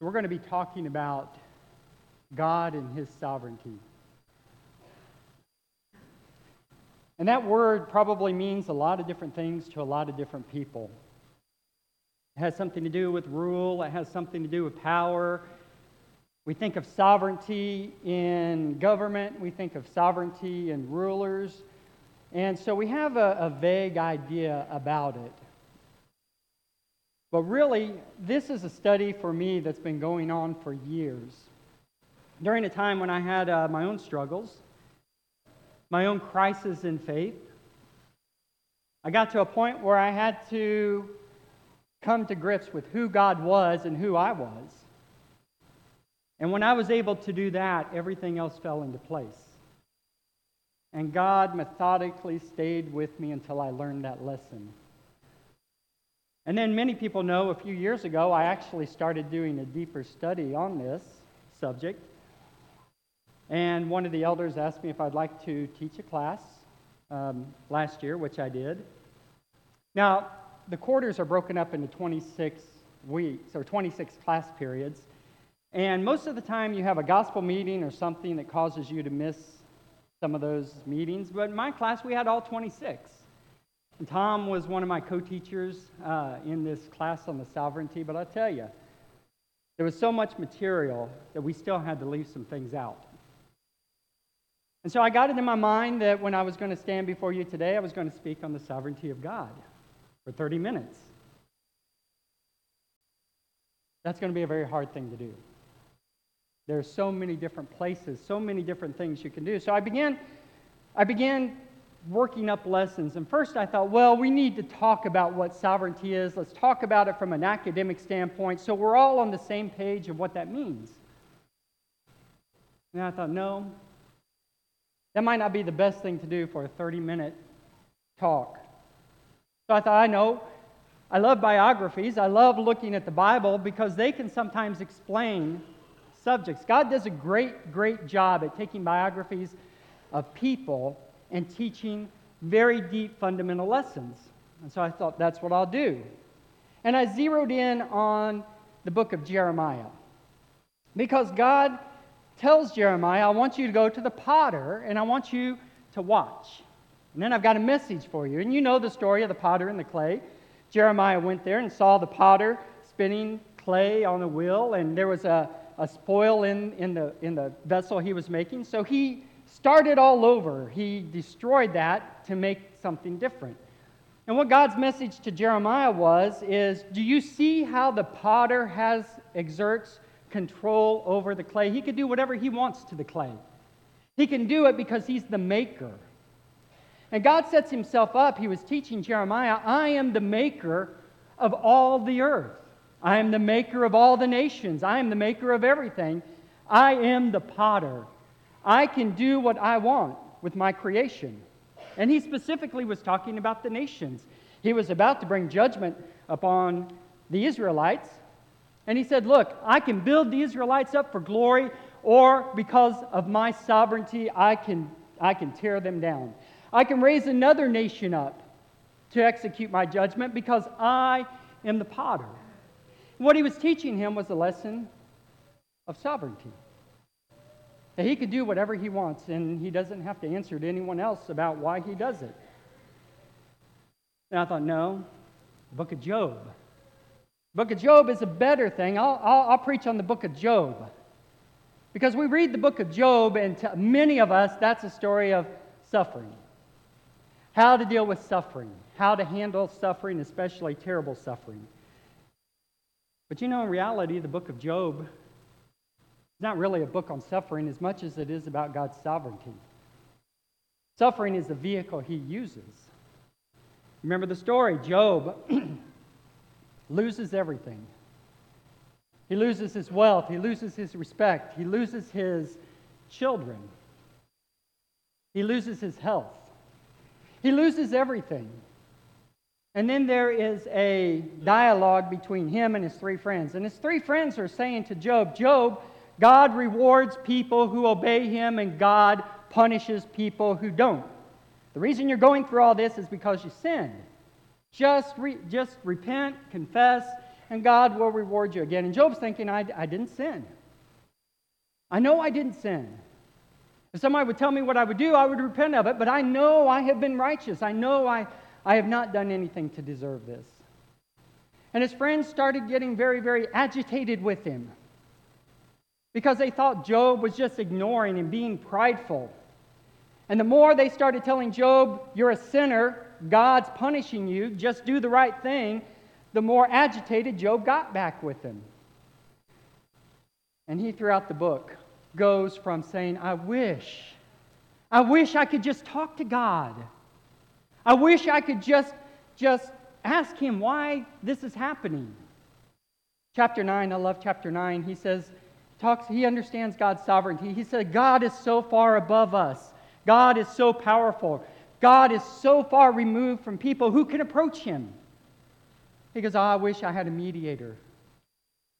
We're going to be talking about God and His sovereignty. And that word probably means a lot of different things to a lot of different people. It has something to do with rule, it has something to do with power. We think of sovereignty in government, we think of sovereignty in rulers. And so we have a, a vague idea about it. But really, this is a study for me that's been going on for years. During a time when I had uh, my own struggles, my own crisis in faith. I got to a point where I had to come to grips with who God was and who I was. And when I was able to do that, everything else fell into place. And God methodically stayed with me until I learned that lesson. And then many people know a few years ago, I actually started doing a deeper study on this subject. And one of the elders asked me if I'd like to teach a class um, last year, which I did. Now, the quarters are broken up into 26 weeks or 26 class periods. And most of the time, you have a gospel meeting or something that causes you to miss some of those meetings. But in my class, we had all 26. Tom was one of my co teachers uh, in this class on the sovereignty. But I'll tell you, there was so much material that we still had to leave some things out. And so I got it in my mind that when I was going to stand before you today, I was going to speak on the sovereignty of God for 30 minutes. That's going to be a very hard thing to do. There are so many different places, so many different things you can do. So I began, I began working up lessons. And first I thought, well, we need to talk about what sovereignty is. Let's talk about it from an academic standpoint so we're all on the same page of what that means. And I thought, no, that might not be the best thing to do for a 30 minute talk. So I thought, I know. I love biographies. I love looking at the Bible because they can sometimes explain subjects. God does a great, great job at taking biographies of people and teaching very deep fundamental lessons. And so I thought, that's what I'll do. And I zeroed in on the book of Jeremiah because God tells Jeremiah, I want you to go to the potter and I want you to watch. And then I've got a message for you. And you know the story of the potter and the clay. Jeremiah went there and saw the potter spinning clay on a wheel, and there was a, a spoil in, in, the, in the vessel he was making. So he started all over. He destroyed that to make something different. And what God's message to Jeremiah was is, do you see how the potter has exerts control over the clay. He can do whatever he wants to the clay. He can do it because he's the maker. And God sets himself up. He was teaching Jeremiah, I am the maker of all the earth. I am the maker of all the nations. I am the maker of everything. I am the potter. I can do what I want with my creation. And he specifically was talking about the nations. He was about to bring judgment upon the Israelites, and he said, Look, I can build the Israelites up for glory, or because of my sovereignty, I can, I can tear them down. I can raise another nation up to execute my judgment because I am the potter. What he was teaching him was a lesson of sovereignty. That he could do whatever he wants, and he doesn't have to answer to anyone else about why he does it. And I thought, no, the book of Job book of Job is a better thing. I'll, I'll, I'll, preach on the book of Job. Because we read the book of Job, and to many of us, that's a story of suffering. How to deal with suffering, how to handle suffering, especially terrible suffering. But you know, in reality, the book of Job is not really a book on suffering as much as it is about God's sovereignty. Suffering is the vehicle he uses. Remember the story Job loses everything. He loses his wealth, he loses his respect, he loses his children, he loses his health, he loses everything. And then there is a dialogue between him and his three friends. And his three friends are saying to Job, Job, God rewards people who obey him, and God punishes people who don't. The reason you're going through all this is because you sinned. Just, re- just repent, confess, and God will reward you again. And Job's thinking, I, I didn't sin. I know I didn't sin. If somebody would tell me what I would do, I would repent of it, but I know I have been righteous. I know I, I have not done anything to deserve this. And his friends started getting very, very agitated with him because they thought Job was just ignoring and being prideful. And the more they started telling Job, You're a sinner, God's punishing you, just do the right thing, the more agitated Job got back with them. And he, throughout the book, goes from saying, I wish, I wish I could just talk to God. I wish I could just, just ask him why this is happening. Chapter 9, I love chapter 9. He says, talks, he understands God's sovereignty. He said, God is so far above us. God is so powerful. God is so far removed from people who can approach him. He goes, oh, I wish I had a mediator.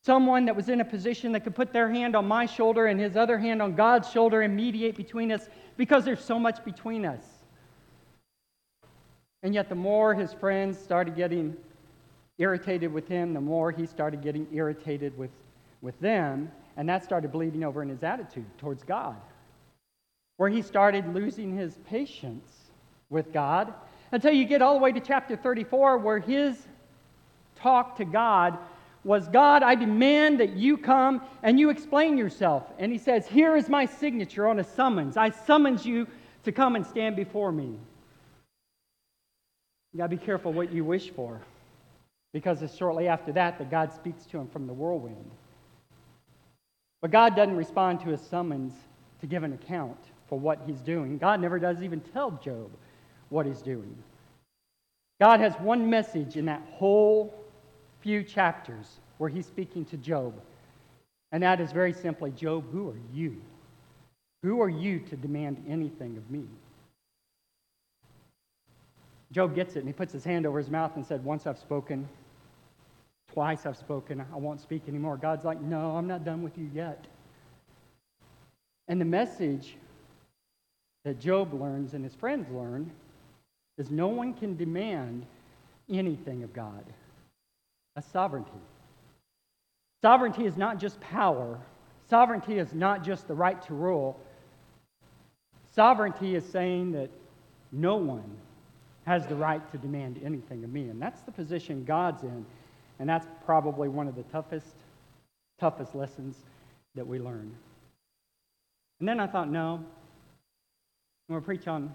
Someone that was in a position that could put their hand on my shoulder and his other hand on God's shoulder and mediate between us because there's so much between us. And yet, the more his friends started getting irritated with him, the more he started getting irritated with, with them. And that started bleeding over in his attitude towards God, where he started losing his patience with God until you get all the way to chapter 34, where his talk to God was God, I demand that you come and you explain yourself. And he says, Here is my signature on a summons. I summons you to come and stand before me. You got to be careful what you wish for because it's shortly after that that God speaks to him from the whirlwind. But God doesn't respond to his summons to give an account for what he's doing. God never does even tell Job what he's doing. God has one message in that whole few chapters where he's speaking to Job. And that is very simply Job, who are you? Who are you to demand anything of me? Job gets it and he puts his hand over his mouth and said, Once I've spoken, twice I've spoken, I won't speak anymore. God's like, No, I'm not done with you yet. And the message that Job learns and his friends learn is no one can demand anything of God. A sovereignty. Sovereignty is not just power, sovereignty is not just the right to rule. Sovereignty is saying that no one has the right to demand anything of me. And that's the position God's in. And that's probably one of the toughest, toughest lessons that we learn. And then I thought, no, I'm going to preach on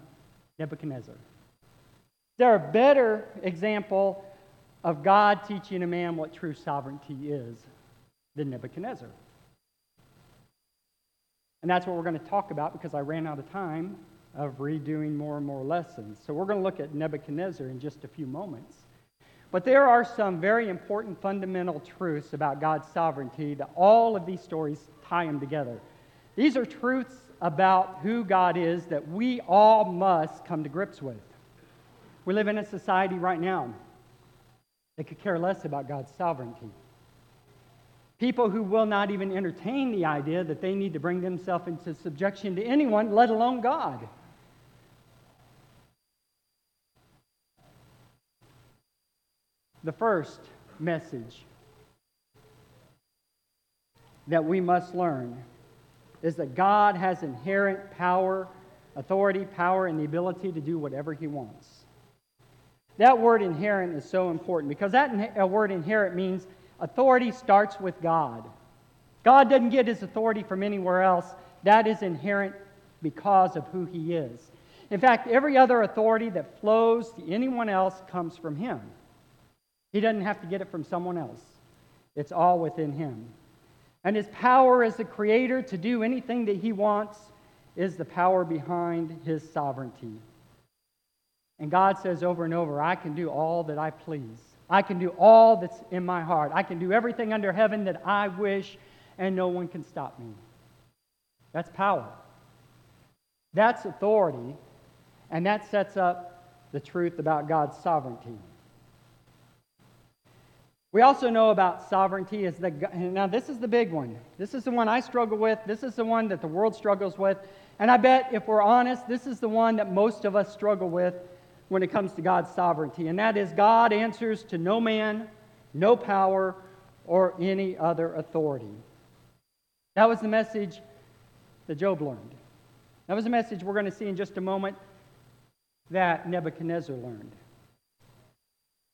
Nebuchadnezzar. Is there a better example of God teaching a man what true sovereignty is than Nebuchadnezzar? And that's what we're going to talk about because I ran out of time of redoing more and more lessons. So we're going to look at Nebuchadnezzar in just a few moments. But there are some very important fundamental truths about God's sovereignty that all of these stories tie them together. These are truths about who God is that we all must come to grips with. We live in a society right now that could care less about God's sovereignty. People who will not even entertain the idea that they need to bring themselves into subjection to anyone, let alone God. The first message that we must learn is that God has inherent power, authority, power, and the ability to do whatever He wants. That word inherent is so important because that uh, word inherent means authority starts with God. God doesn't get his authority from anywhere else. That is inherent because of who he is. In fact, every other authority that flows to anyone else comes from him. He doesn't have to get it from someone else, it's all within him. And his power as the creator to do anything that he wants is the power behind his sovereignty. And God says over and over, I can do all that I please. I can do all that's in my heart. I can do everything under heaven that I wish, and no one can stop me. That's power. That's authority, and that sets up the truth about God's sovereignty. We also know about sovereignty is that, now this is the big one. This is the one I struggle with. This is the one that the world struggles with. And I bet if we're honest, this is the one that most of us struggle with when it comes to God's sovereignty. And that is God answers to no man, no power, or any other authority. That was the message that Job learned. That was a message we're going to see in just a moment that Nebuchadnezzar learned.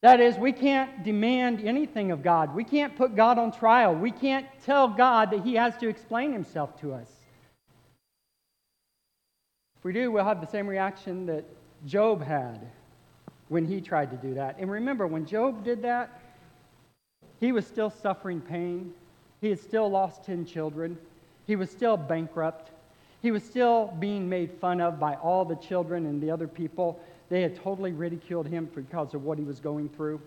That is, we can't demand anything of God. We can't put God on trial. We can't tell God that He has to explain Himself to us. If we do, we'll have the same reaction that Job had when he tried to do that. And remember, when Job did that, he was still suffering pain. He had still lost 10 children. He was still bankrupt. He was still being made fun of by all the children and the other people. They had totally ridiculed him because of what he was going through.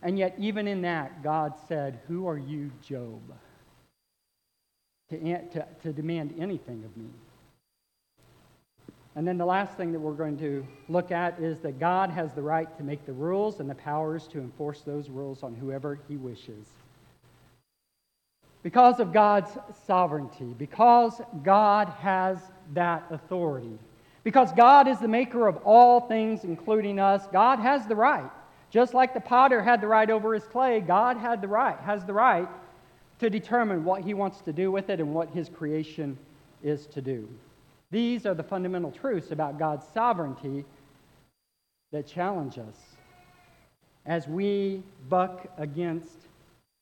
And yet, even in that, God said, Who are you, Job, to, to, to demand anything of me? And then the last thing that we're going to look at is that God has the right to make the rules and the powers to enforce those rules on whoever he wishes. Because of God's sovereignty, because God has that authority, because God is the maker of all things, including us, God has the right. Just like the potter had the right over his clay, God had the right, has the right to determine what he wants to do with it and what his creation is to do. These are the fundamental truths about God's sovereignty that challenge us as we buck against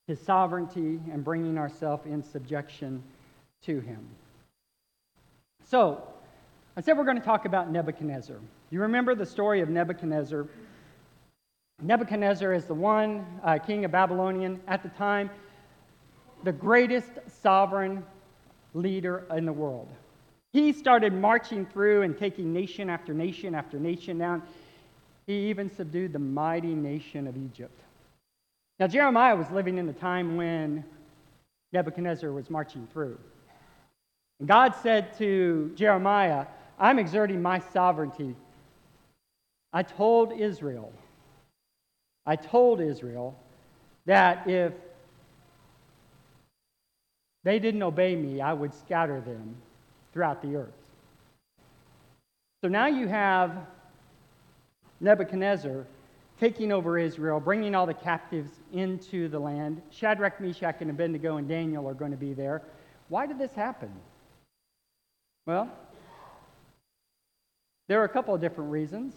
his sovereignty and bringing ourselves in subjection to him. So, I said we're going to talk about Nebuchadnezzar. You remember the story of Nebuchadnezzar? Nebuchadnezzar is the one uh, king of Babylonian at the time, the greatest sovereign leader in the world. He started marching through and taking nation after nation after nation down. He even subdued the mighty nation of Egypt. Now, Jeremiah was living in the time when Nebuchadnezzar was marching through. And God said to Jeremiah, I'm exerting my sovereignty. I told Israel, I told Israel that if they didn't obey me, I would scatter them throughout the earth. So now you have Nebuchadnezzar taking over Israel, bringing all the captives into the land. Shadrach, Meshach, and Abednego and Daniel are going to be there. Why did this happen? Well, there are a couple of different reasons.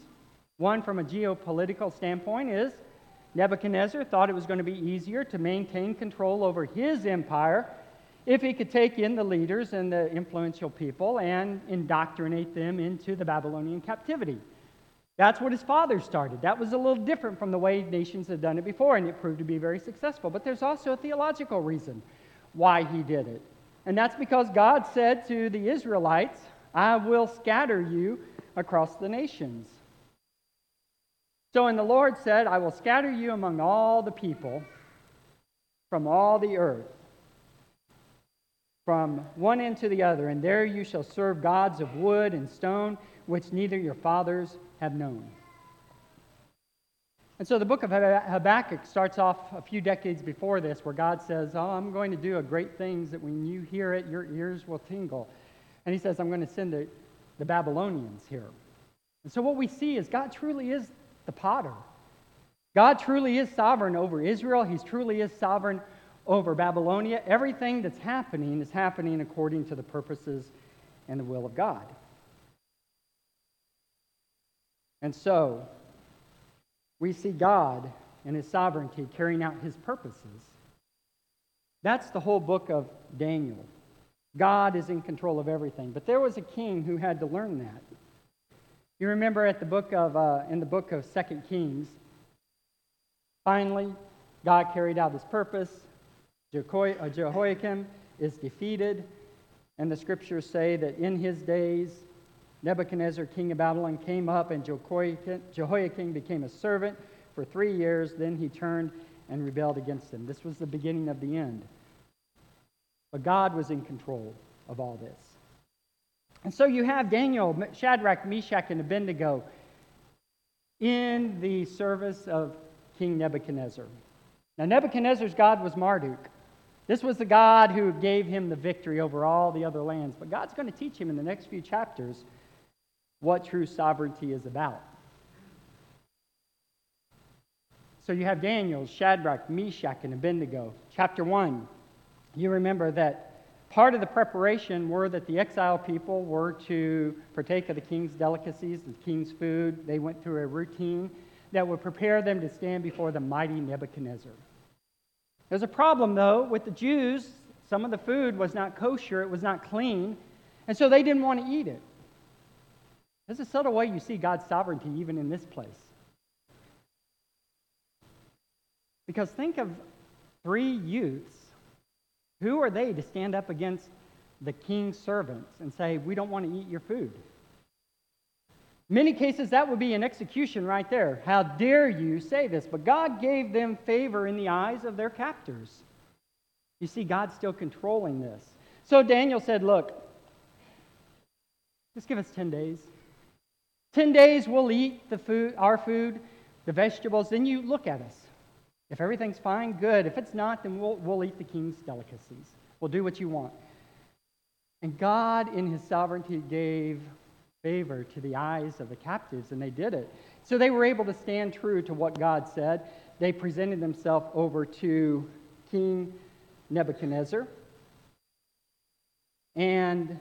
One, from a geopolitical standpoint, is Nebuchadnezzar thought it was going to be easier to maintain control over his empire if he could take in the leaders and the influential people and indoctrinate them into the Babylonian captivity. That's what his father started. That was a little different from the way nations had done it before, and it proved to be very successful. But there's also a theological reason why he did it. And that's because God said to the Israelites, I will scatter you across the nations. So, and the Lord said, I will scatter you among all the people from all the earth from one end to the other, and there you shall serve gods of wood and stone, which neither your fathers have known. And so the book of Habakkuk starts off a few decades before this, where God says, Oh, I'm going to do a great things that when you hear it, your ears will tingle. And he says, I'm going to send the, the Babylonians here. And so what we see is God truly is the potter. God truly is sovereign over Israel. He truly is sovereign over Babylonia, everything that's happening is happening according to the purposes and the will of God. And so, we see God and his sovereignty carrying out his purposes. That's the whole book of Daniel. God is in control of everything. But there was a king who had to learn that. You remember at the book of, uh, in the book of Second Kings, finally, God carried out his purpose. Uh, Jehoiakim is defeated, and the scriptures say that in his days, Nebuchadnezzar, king of Babylon, came up, and Jehoiakim became a servant for three years. Then he turned and rebelled against him. This was the beginning of the end. But God was in control of all this. And so you have Daniel, Shadrach, Meshach, and Abednego in the service of King Nebuchadnezzar. Now, Nebuchadnezzar's God was Marduk. This was the God who gave him the victory over all the other lands. But God's going to teach him in the next few chapters what true sovereignty is about. So you have Daniel, Shadrach, Meshach, and Abednego. Chapter 1, you remember that part of the preparation were that the exile people were to partake of the king's delicacies, the king's food. They went through a routine that would prepare them to stand before the mighty Nebuchadnezzar. There's a problem, though, with the Jews. Some of the food was not kosher, it was not clean, and so they didn't want to eat it. There's a subtle way you see God's sovereignty even in this place. Because think of three youths. Who are they to stand up against the king's servants and say, We don't want to eat your food? many cases, that would be an execution right there. How dare you say this? But God gave them favor in the eyes of their captors. You see, God's still controlling this. So Daniel said, Look, just give us 10 days. 10 days we'll eat the food, our food, the vegetables, then you look at us. If everything's fine, good. If it's not, then we'll, we'll eat the king's delicacies. We'll do what you want. And God, in his sovereignty, gave favor to the eyes of the captives, and they did it. So they were able to stand true to what God said. They presented themselves over to King Nebuchadnezzar, and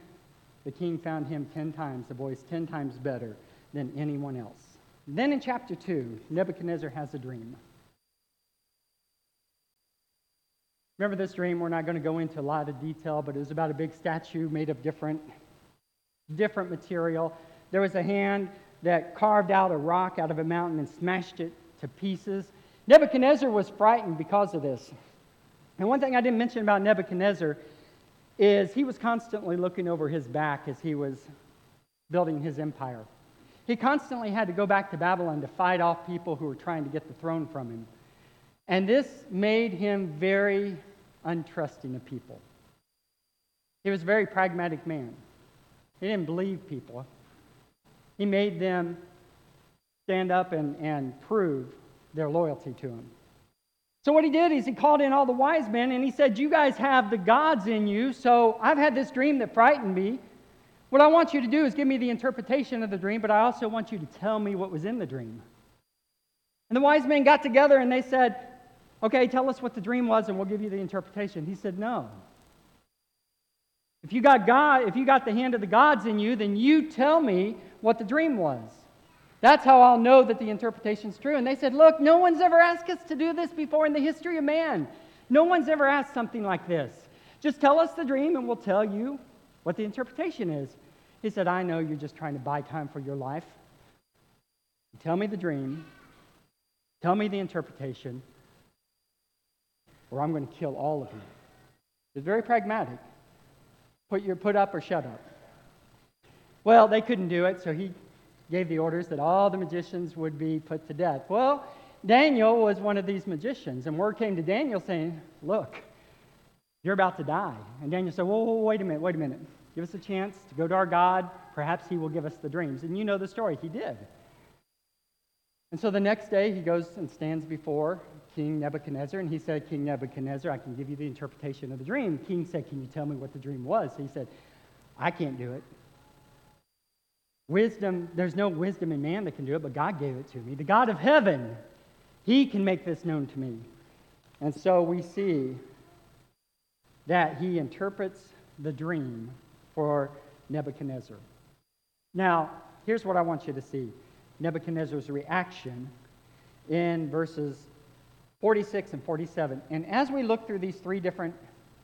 the king found him ten times, the boys ten times better than anyone else. Then in chapter 2, Nebuchadnezzar has a dream. Remember this dream? We're not going to go into a lot of detail, but it was about a big statue made of different, different material. There was a hand that carved out a rock out of a mountain and smashed it to pieces. Nebuchadnezzar was frightened because of this. And one thing I didn't mention about Nebuchadnezzar is he was constantly looking over his back as he was building his empire. He constantly had to go back to Babylon to fight off people who were trying to get the throne from him. And this made him very untrusting of people. He was a very pragmatic man. He didn't believe people. He made them stand up and, and prove their loyalty to him. So, what he did is he called in all the wise men and he said, You guys have the gods in you, so I've had this dream that frightened me. What I want you to do is give me the interpretation of the dream, but I also want you to tell me what was in the dream. And the wise men got together and they said, Okay, tell us what the dream was and we'll give you the interpretation. He said, No. If you got God, if you got the hand of the gods in you, then you tell me what the dream was. That's how I'll know that the interpretation's true. And they said, Look, no one's ever asked us to do this before in the history of man. No one's ever asked something like this. Just tell us the dream and we'll tell you what the interpretation is. He said, I know you're just trying to buy time for your life. Tell me the dream. Tell me the interpretation or I'm going to kill all of you. It's very pragmatic. Put your put up or shut up. Well, they couldn't do it, so he gave the orders that all the magicians would be put to death. Well, Daniel was one of these magicians, and word came to Daniel saying, Look, you're about to die. And Daniel said, Whoa, whoa, wait a minute, wait a minute. Give us a chance to go to our God. Perhaps he will give us the dreams. And you know the story. He did. And so the next day, he goes and stands before King Nebuchadnezzar, and he said, King Nebuchadnezzar, I can give you the interpretation of the dream. King said, Can you tell me what the dream was? He said, I can't do it. Wisdom, there's no wisdom in man that can do it, but God gave it to me. The God of heaven, he can make this known to me. And so we see that he interprets the dream for Nebuchadnezzar. Now, here's what I want you to see Nebuchadnezzar's reaction in verses 46 and 47. And as we look through these three different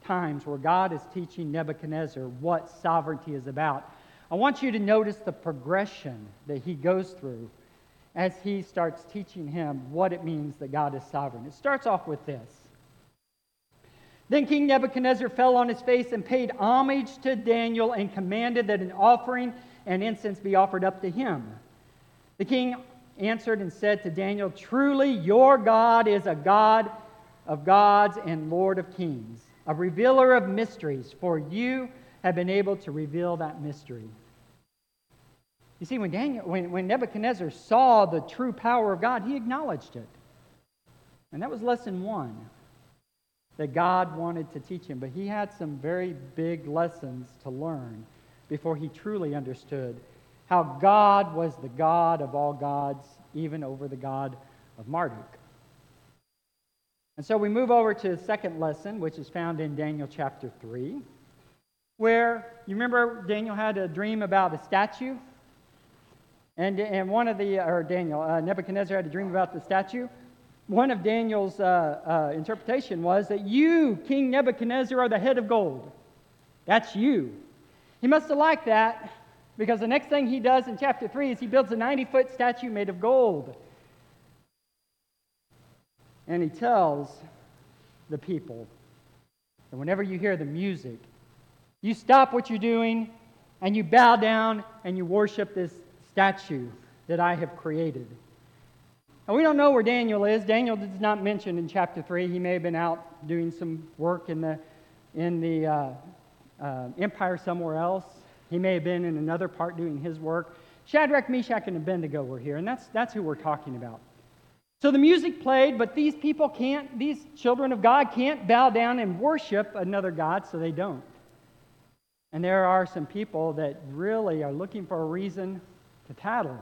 times where God is teaching Nebuchadnezzar what sovereignty is about, I want you to notice the progression that he goes through as he starts teaching him what it means that God is sovereign. It starts off with this. Then King Nebuchadnezzar fell on his face and paid homage to Daniel and commanded that an offering and incense be offered up to him. The king answered and said to Daniel, Truly, your God is a God of gods and Lord of kings, a revealer of mysteries, for you have been able to reveal that mystery. You see, when, Daniel, when, when Nebuchadnezzar saw the true power of God, he acknowledged it. And that was lesson one that God wanted to teach him. But he had some very big lessons to learn before he truly understood how God was the God of all gods, even over the God of Marduk. And so we move over to the second lesson, which is found in Daniel chapter 3, where you remember Daniel had a dream about a statue? And, and one of the, or Daniel, uh, Nebuchadnezzar had a dream about the statue. One of Daniel's uh, uh, interpretation was that you, King Nebuchadnezzar, are the head of gold. That's you. He must have liked that because the next thing he does in chapter 3 is he builds a 90 foot statue made of gold. And he tells the people that whenever you hear the music, you stop what you're doing and you bow down and you worship this statue that I have created. And we don't know where Daniel is. Daniel is not mentioned in chapter 3. He may have been out doing some work in the, in the uh, uh, empire somewhere else. He may have been in another part doing his work. Shadrach, Meshach, and Abednego were here, and that's, that's who we're talking about. So the music played, but these people can't, these children of God can't bow down and worship another God, so they don't. And there are some people that really are looking for a reason to tattle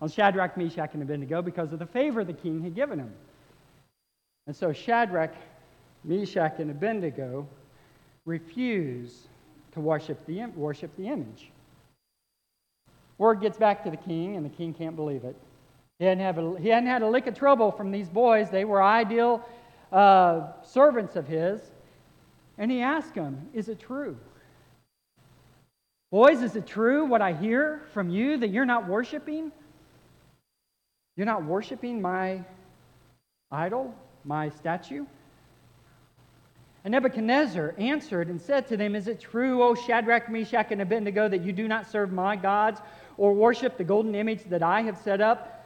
on Shadrach, Meshach, and Abednego because of the favor the king had given them. And so Shadrach, Meshach, and Abednego refuse to worship the, worship the image. Word gets back to the king, and the king can't believe it. He hadn't, have a, he hadn't had a lick of trouble from these boys. They were ideal uh, servants of his. And he asked them, Is it true? Boys, is it true what I hear from you that you're not worshiping? You're not worshiping my idol, my statue? And Nebuchadnezzar answered and said to them, Is it true, O Shadrach, Meshach, and Abednego, that you do not serve my gods or worship the golden image that I have set up?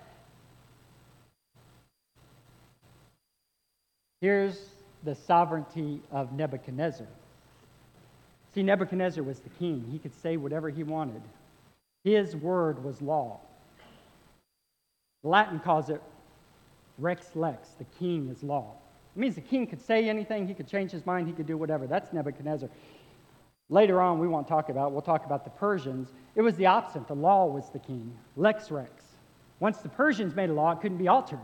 Here's the sovereignty of Nebuchadnezzar. See, Nebuchadnezzar was the king. He could say whatever he wanted. His word was law. Latin calls it rex lex. The king is law. It means the king could say anything, he could change his mind, he could do whatever. That's Nebuchadnezzar. Later on, we won't talk about, we'll talk about the Persians. It was the opposite. The law was the king, lex rex. Once the Persians made a law, it couldn't be altered.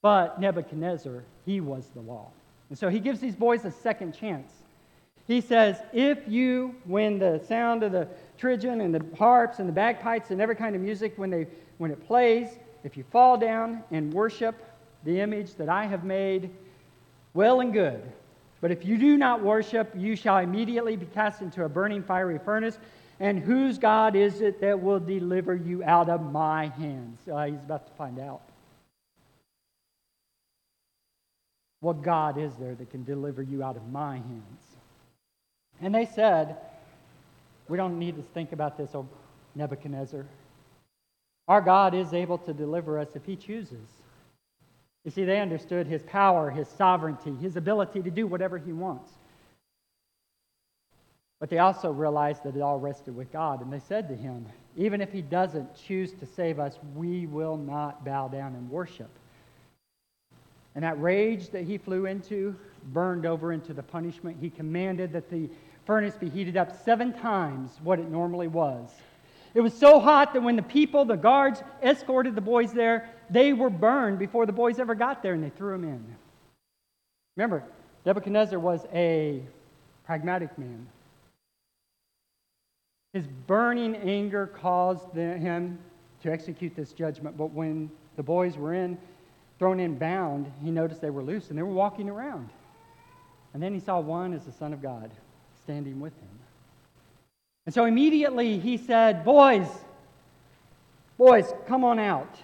But Nebuchadnezzar, he was the law. And so he gives these boys a second chance. He says, If you, when the sound of the trigon and the harps and the bagpipes and every kind of music, when, they, when it plays, if you fall down and worship the image that I have made, well and good. But if you do not worship, you shall immediately be cast into a burning fiery furnace. And whose God is it that will deliver you out of my hands? Uh, he's about to find out. What God is there that can deliver you out of my hands? And they said, We don't need to think about this, oh Nebuchadnezzar. Our God is able to deliver us if he chooses. You see, they understood his power, his sovereignty, his ability to do whatever he wants. But they also realized that it all rested with God. And they said to him, Even if he doesn't choose to save us, we will not bow down and worship. And that rage that he flew into burned over into the punishment. He commanded that the furnace be heated up seven times what it normally was. It was so hot that when the people, the guards, escorted the boys there, they were burned before the boys ever got there and they threw them in. Remember, Nebuchadnezzar was a pragmatic man. His burning anger caused him to execute this judgment, but when the boys were in, thrown in bound, he noticed they were loose and they were walking around. And then he saw one as the Son of God standing with him. And so immediately he said, Boys, boys, come on out.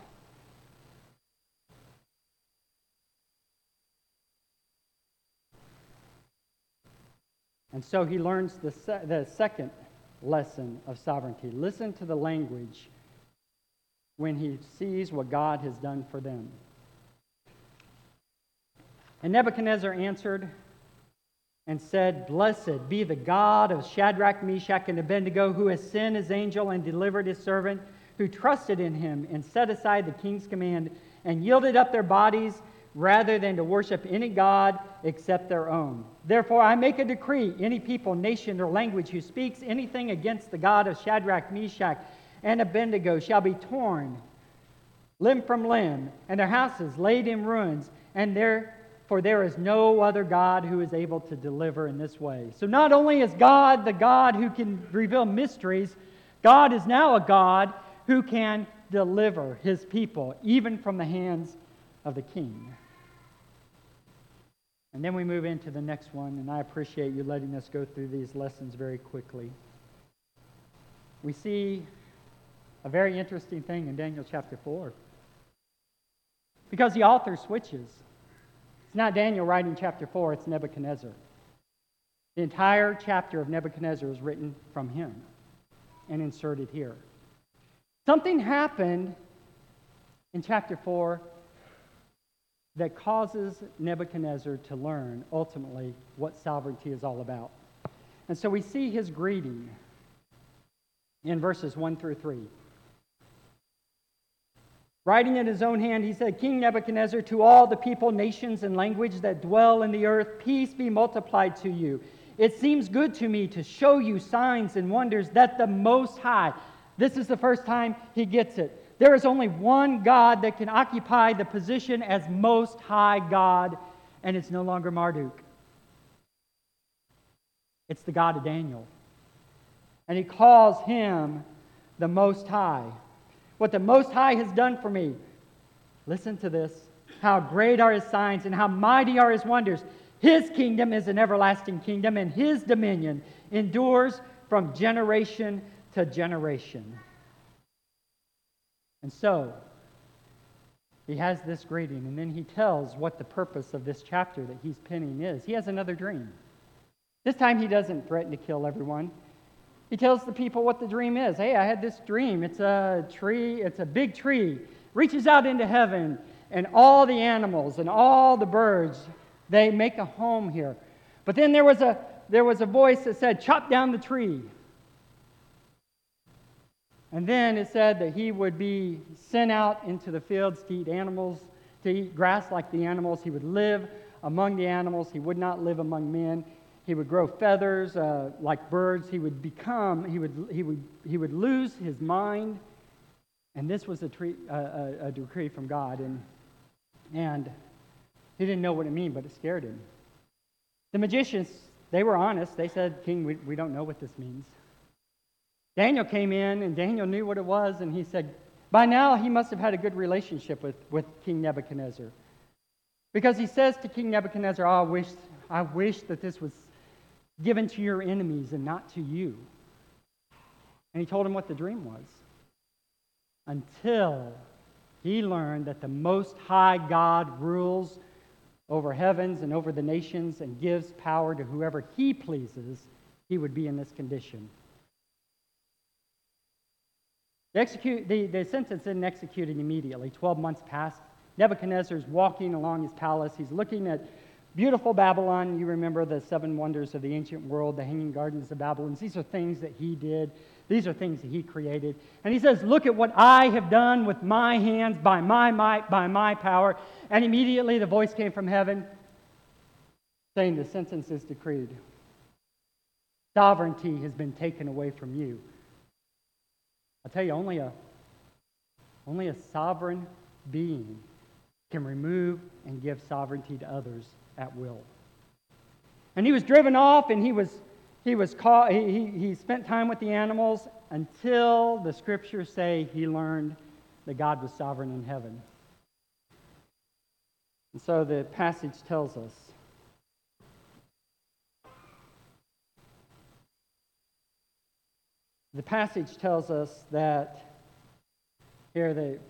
And so he learns the, se- the second lesson of sovereignty. Listen to the language when he sees what God has done for them. And Nebuchadnezzar answered and said, Blessed be the God of Shadrach, Meshach, and Abednego, who has sent his angel and delivered his servant, who trusted in him and set aside the king's command and yielded up their bodies rather than to worship any God except their own. Therefore, I make a decree any people, nation, or language who speaks anything against the God of Shadrach, Meshach, and Abednego shall be torn limb from limb, and their houses laid in ruins and there for there is no other God who is able to deliver in this way. So not only is God the God who can reveal mysteries, God is now a God who can deliver his people, even from the hands of the king. And then we move into the next one, and I appreciate you letting us go through these lessons very quickly. We see a very interesting thing in Daniel chapter 4. Because the author switches. It's not Daniel writing chapter 4, it's Nebuchadnezzar. The entire chapter of Nebuchadnezzar is written from him and inserted here. Something happened in chapter 4 that causes Nebuchadnezzar to learn ultimately what sovereignty is all about. And so we see his greeting in verses 1 through 3. Writing in his own hand, he said, King Nebuchadnezzar, to all the people, nations, and language that dwell in the earth, peace be multiplied to you. It seems good to me to show you signs and wonders that the Most High, this is the first time he gets it, there is only one God that can occupy the position as Most High God, and it's no longer Marduk. It's the God of Daniel. And he calls him the Most High. What the Most High has done for me. Listen to this. How great are his signs and how mighty are his wonders. His kingdom is an everlasting kingdom, and his dominion endures from generation to generation. And so, he has this greeting, and then he tells what the purpose of this chapter that he's penning is. He has another dream. This time, he doesn't threaten to kill everyone. He tells the people what the dream is. Hey, I had this dream. It's a tree, it's a big tree, reaches out into heaven, and all the animals and all the birds, they make a home here. But then there was a there was a voice that said, Chop down the tree. And then it said that he would be sent out into the fields to eat animals, to eat grass like the animals. He would live among the animals. He would not live among men. He would grow feathers uh, like birds. He would become, he would, he, would, he would lose his mind. And this was a, tree, a, a decree from God. And, and he didn't know what it meant, but it scared him. The magicians, they were honest. They said, King, we, we don't know what this means. Daniel came in, and Daniel knew what it was, and he said, By now he must have had a good relationship with, with King Nebuchadnezzar. Because he says to King Nebuchadnezzar, oh, I, wish, I wish that this was given to your enemies and not to you. And he told him what the dream was. Until he learned that the Most High God rules over heavens and over the nations and gives power to whoever he pleases, he would be in this condition. The, execute, the, the sentence isn't executed immediately. Twelve months passed. Nebuchadnezzar is walking along his palace. He's looking at beautiful Babylon. You remember the seven wonders of the ancient world, the hanging gardens of Babylon. These are things that he did. These are things that he created. And he says, Look at what I have done with my hands, by my might, by my power. And immediately the voice came from heaven saying, The sentence is decreed. Sovereignty has been taken away from you. I'll tell you, only a, only a sovereign being can remove and give sovereignty to others at will. And he was driven off and he was, he was caught, he, he, he spent time with the animals until the scriptures say he learned that God was sovereign in heaven. And so the passage tells us The passage tells us that here the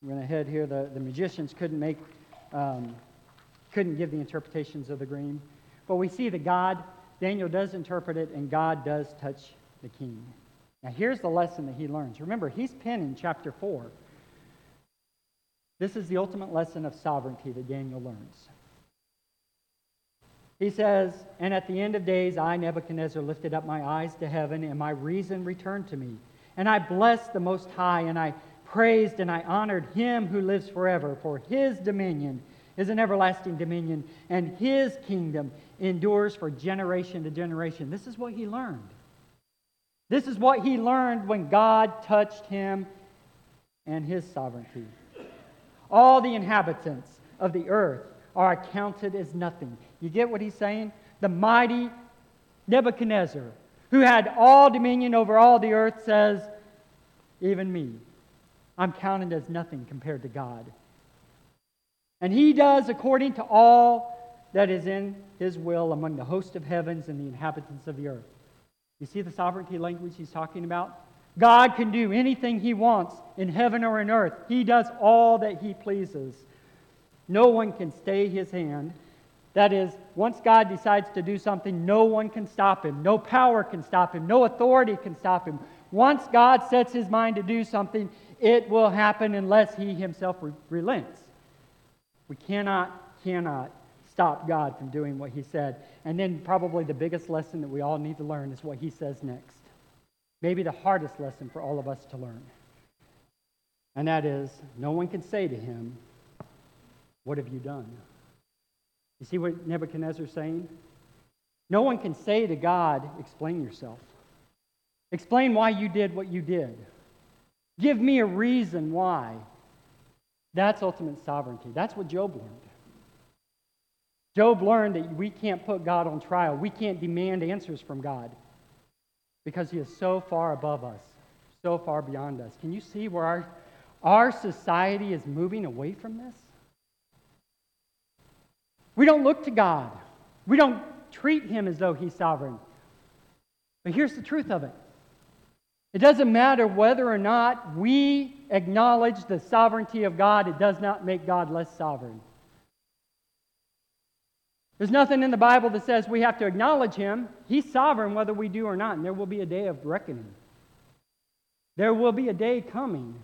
we're going to head here. The, the magicians couldn't make um, couldn't give the interpretations of the dream, but we see that God Daniel does interpret it, and God does touch the king. Now here's the lesson that he learns. Remember, he's penning chapter four. This is the ultimate lesson of sovereignty that Daniel learns. He says, And at the end of days, I, Nebuchadnezzar, lifted up my eyes to heaven, and my reason returned to me. And I blessed the Most High, and I praised and I honored him who lives forever, for his dominion is an everlasting dominion, and his kingdom endures for generation to generation. This is what he learned. This is what he learned when God touched him and his sovereignty. All the inhabitants of the earth are accounted as nothing. You get what he's saying? The mighty Nebuchadnezzar, who had all dominion over all the earth, says, Even me, I'm counted as nothing compared to God. And he does according to all that is in his will among the host of heavens and the inhabitants of the earth. You see the sovereignty language he's talking about? God can do anything he wants in heaven or in earth. He does all that he pleases. No one can stay his hand. That is, once God decides to do something, no one can stop him. No power can stop him. No authority can stop him. Once God sets his mind to do something, it will happen unless he himself re- relents. We cannot, cannot stop God from doing what he said. And then, probably the biggest lesson that we all need to learn is what he says next. Maybe the hardest lesson for all of us to learn. And that is no one can say to him, What have you done? You see what Nebuchadnezzar is saying? No one can say to God, Explain yourself. Explain why you did what you did. Give me a reason why. That's ultimate sovereignty. That's what Job learned. Job learned that we can't put God on trial. We can't demand answers from God because he is so far above us, so far beyond us. Can you see where our, our society is moving away from this? We don't look to God. We don't treat him as though he's sovereign. But here's the truth of it it doesn't matter whether or not we acknowledge the sovereignty of God, it does not make God less sovereign. There's nothing in the Bible that says we have to acknowledge him. He's sovereign whether we do or not, and there will be a day of reckoning. There will be a day coming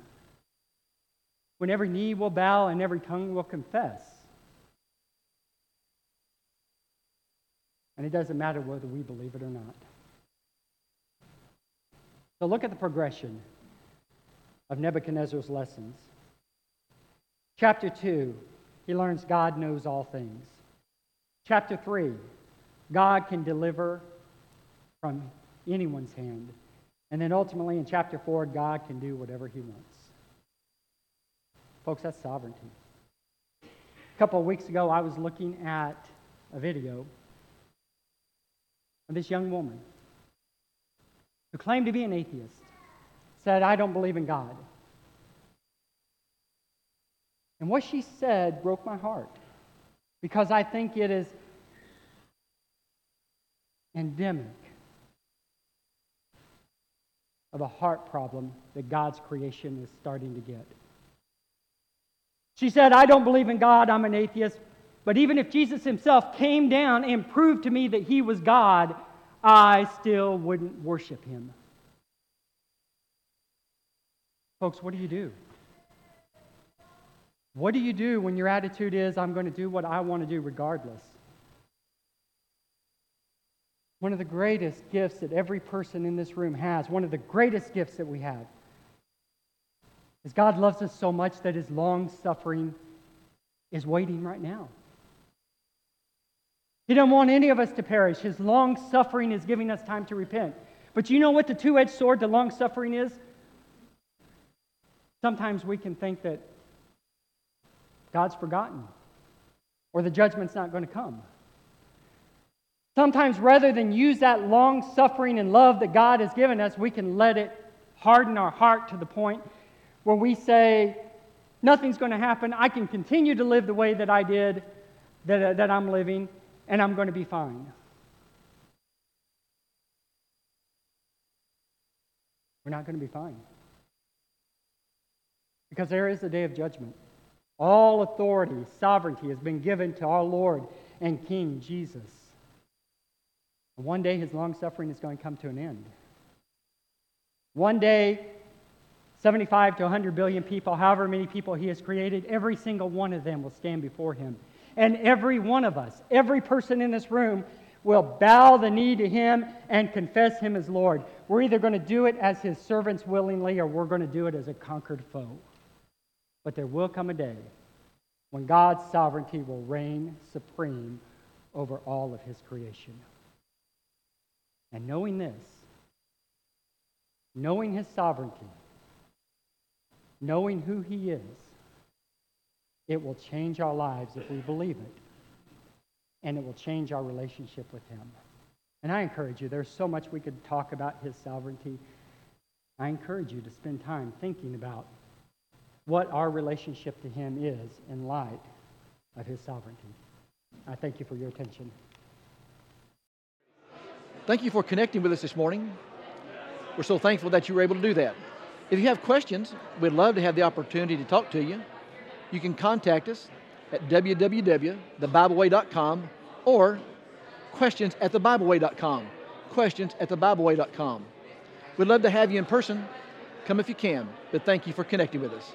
when every knee will bow and every tongue will confess. And it doesn't matter whether we believe it or not. So look at the progression of Nebuchadnezzar's lessons. Chapter 2, he learns God knows all things. Chapter 3, God can deliver from anyone's hand. And then ultimately in chapter 4, God can do whatever he wants. Folks, that's sovereignty. A couple of weeks ago, I was looking at a video of this young woman who claimed to be an atheist, said, I don't believe in God. And what she said broke my heart because I think it is endemic of a heart problem that God's creation is starting to get. She said, I don't believe in God, I'm an atheist, but even if Jesus himself came down and proved to me that he was God, I still wouldn't worship him. Folks, what do you do? What do you do when your attitude is, I'm going to do what I want to do regardless? One of the greatest gifts that every person in this room has, one of the greatest gifts that we have, is God loves us so much that his long suffering is waiting right now. He doesn't want any of us to perish. His long suffering is giving us time to repent. But you know what the two edged sword, the long suffering is? Sometimes we can think that God's forgotten or the judgment's not going to come. Sometimes, rather than use that long suffering and love that God has given us, we can let it harden our heart to the point where we say, Nothing's going to happen. I can continue to live the way that I did, that, uh, that I'm living, and I'm going to be fine. We're not going to be fine. Because there is a day of judgment. All authority, sovereignty has been given to our Lord and King Jesus. One day his long suffering is going to come to an end. One day, 75 to 100 billion people, however many people he has created, every single one of them will stand before him. And every one of us, every person in this room, will bow the knee to him and confess him as Lord. We're either going to do it as his servants willingly or we're going to do it as a conquered foe. But there will come a day when God's sovereignty will reign supreme over all of his creation. And knowing this, knowing his sovereignty, knowing who he is, It will change our lives if we believe it, and it will change our relationship with Him. And I encourage you, there's so much we could talk about His sovereignty. I encourage you to spend time thinking about what our relationship to Him is in light of His sovereignty. I thank you for your attention. Thank you for connecting with us this morning. We're so thankful that you were able to do that. If you have questions, we'd love to have the opportunity to talk to you. You can contact us at www.thebibleway.com or questions at thebibleway.com. Questions at thebibleway.com. We'd love to have you in person. Come if you can, but thank you for connecting with us.